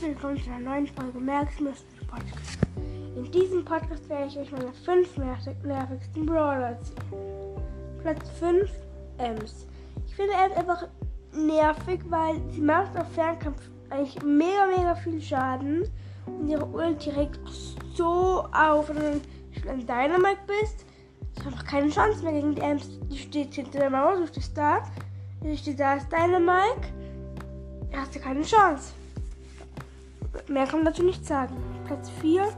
willkommen zu einer neuen Folge Merks Mystery Podcast. In diesem Podcast werde ich euch meine 5 nervigsten Brawler erzählen. Platz 5, Ems. Ich finde Ems einfach nervig, weil sie macht auf Fernkampf eigentlich mega, mega viel Schaden. Und ihre Ulti regt so auf, wenn du ein Dynamite bist. Du hast einfach keine Chance mehr gegen die Ems. Die steht hinter der Mauer, du stehst da. Die steht da ist Dynamite. Hast du keine Chance. Mehr kann man dazu nicht sagen. Platz 4,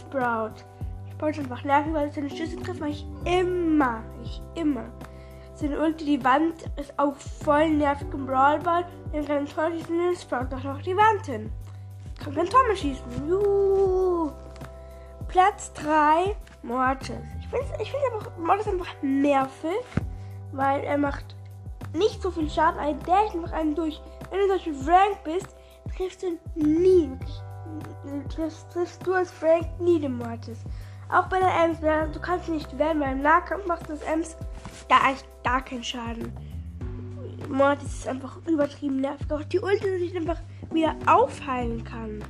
Sprout. Sprout ist einfach nervig, weil seine Schüsse trifft, mache ich immer. Ich immer. Seine Ulti, die Wand ist auch voll nervig im Brawlball. Wenn kein Tor schießen will, Sprout doch noch die Wand hin. Kann kein Tor mehr schießen. Juhu. Platz 3, Mortis. Ich finde ich find einfach, Mortis einfach nervig, weil er macht nicht so viel Schaden, der ist einfach einen durch. Wenn du zum Beispiel Frank bist, triffst du nie, triffst, triffst du als Frank nie den Mortis. Auch bei der Ems, du kannst nicht werden, weil im Nahkampf macht das Ems da eigentlich gar keinen Schaden. Mortis ist einfach übertrieben nervig. Auch die Ulti, dass ich einfach wieder aufheilen kann.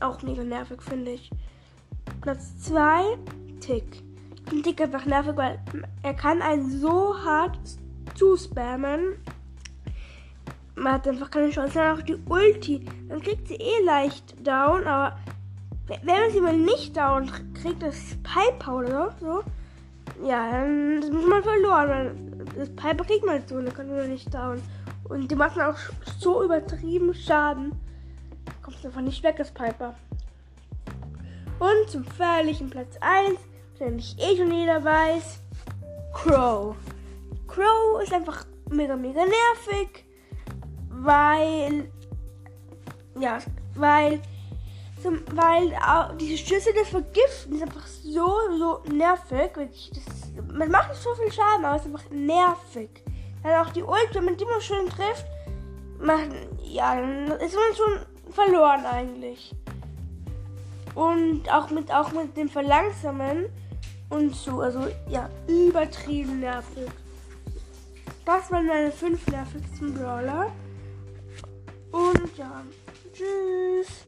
Auch mega nervig, finde ich. Platz 2, Tick. Finde Tick einfach nervig, weil er kann einen so hart zuspammen man hat einfach keine Chance. Dann auch die Ulti. Dann kriegt sie eh leicht down, aber wenn man sie mal nicht down kriegt, das Piper oder so, ja, dann ist man verloren. Das Piper kriegt man so, dann kann man nicht down. Und die machen auch so übertrieben Schaden. Da kommt einfach nicht weg, das Piper. Und zum feierlichen Platz 1, den nicht eh schon jeder weiß, Crow. Crow ist einfach mega, mega nervig weil ja, weil zum, weil auch diese Schüsse des Vergiften ist einfach so so nervig, wirklich. Das, man macht nicht so viel Schaden, aber es ist einfach nervig. Dann auch die Ult, wenn man die mal schön trifft, macht, ja, dann ist man schon verloren eigentlich. Und auch mit auch mit dem Verlangsamen und so, also ja, übertrieben nervig. Das waren meine fünf nervigsten Brawler. Und ja, tschüss.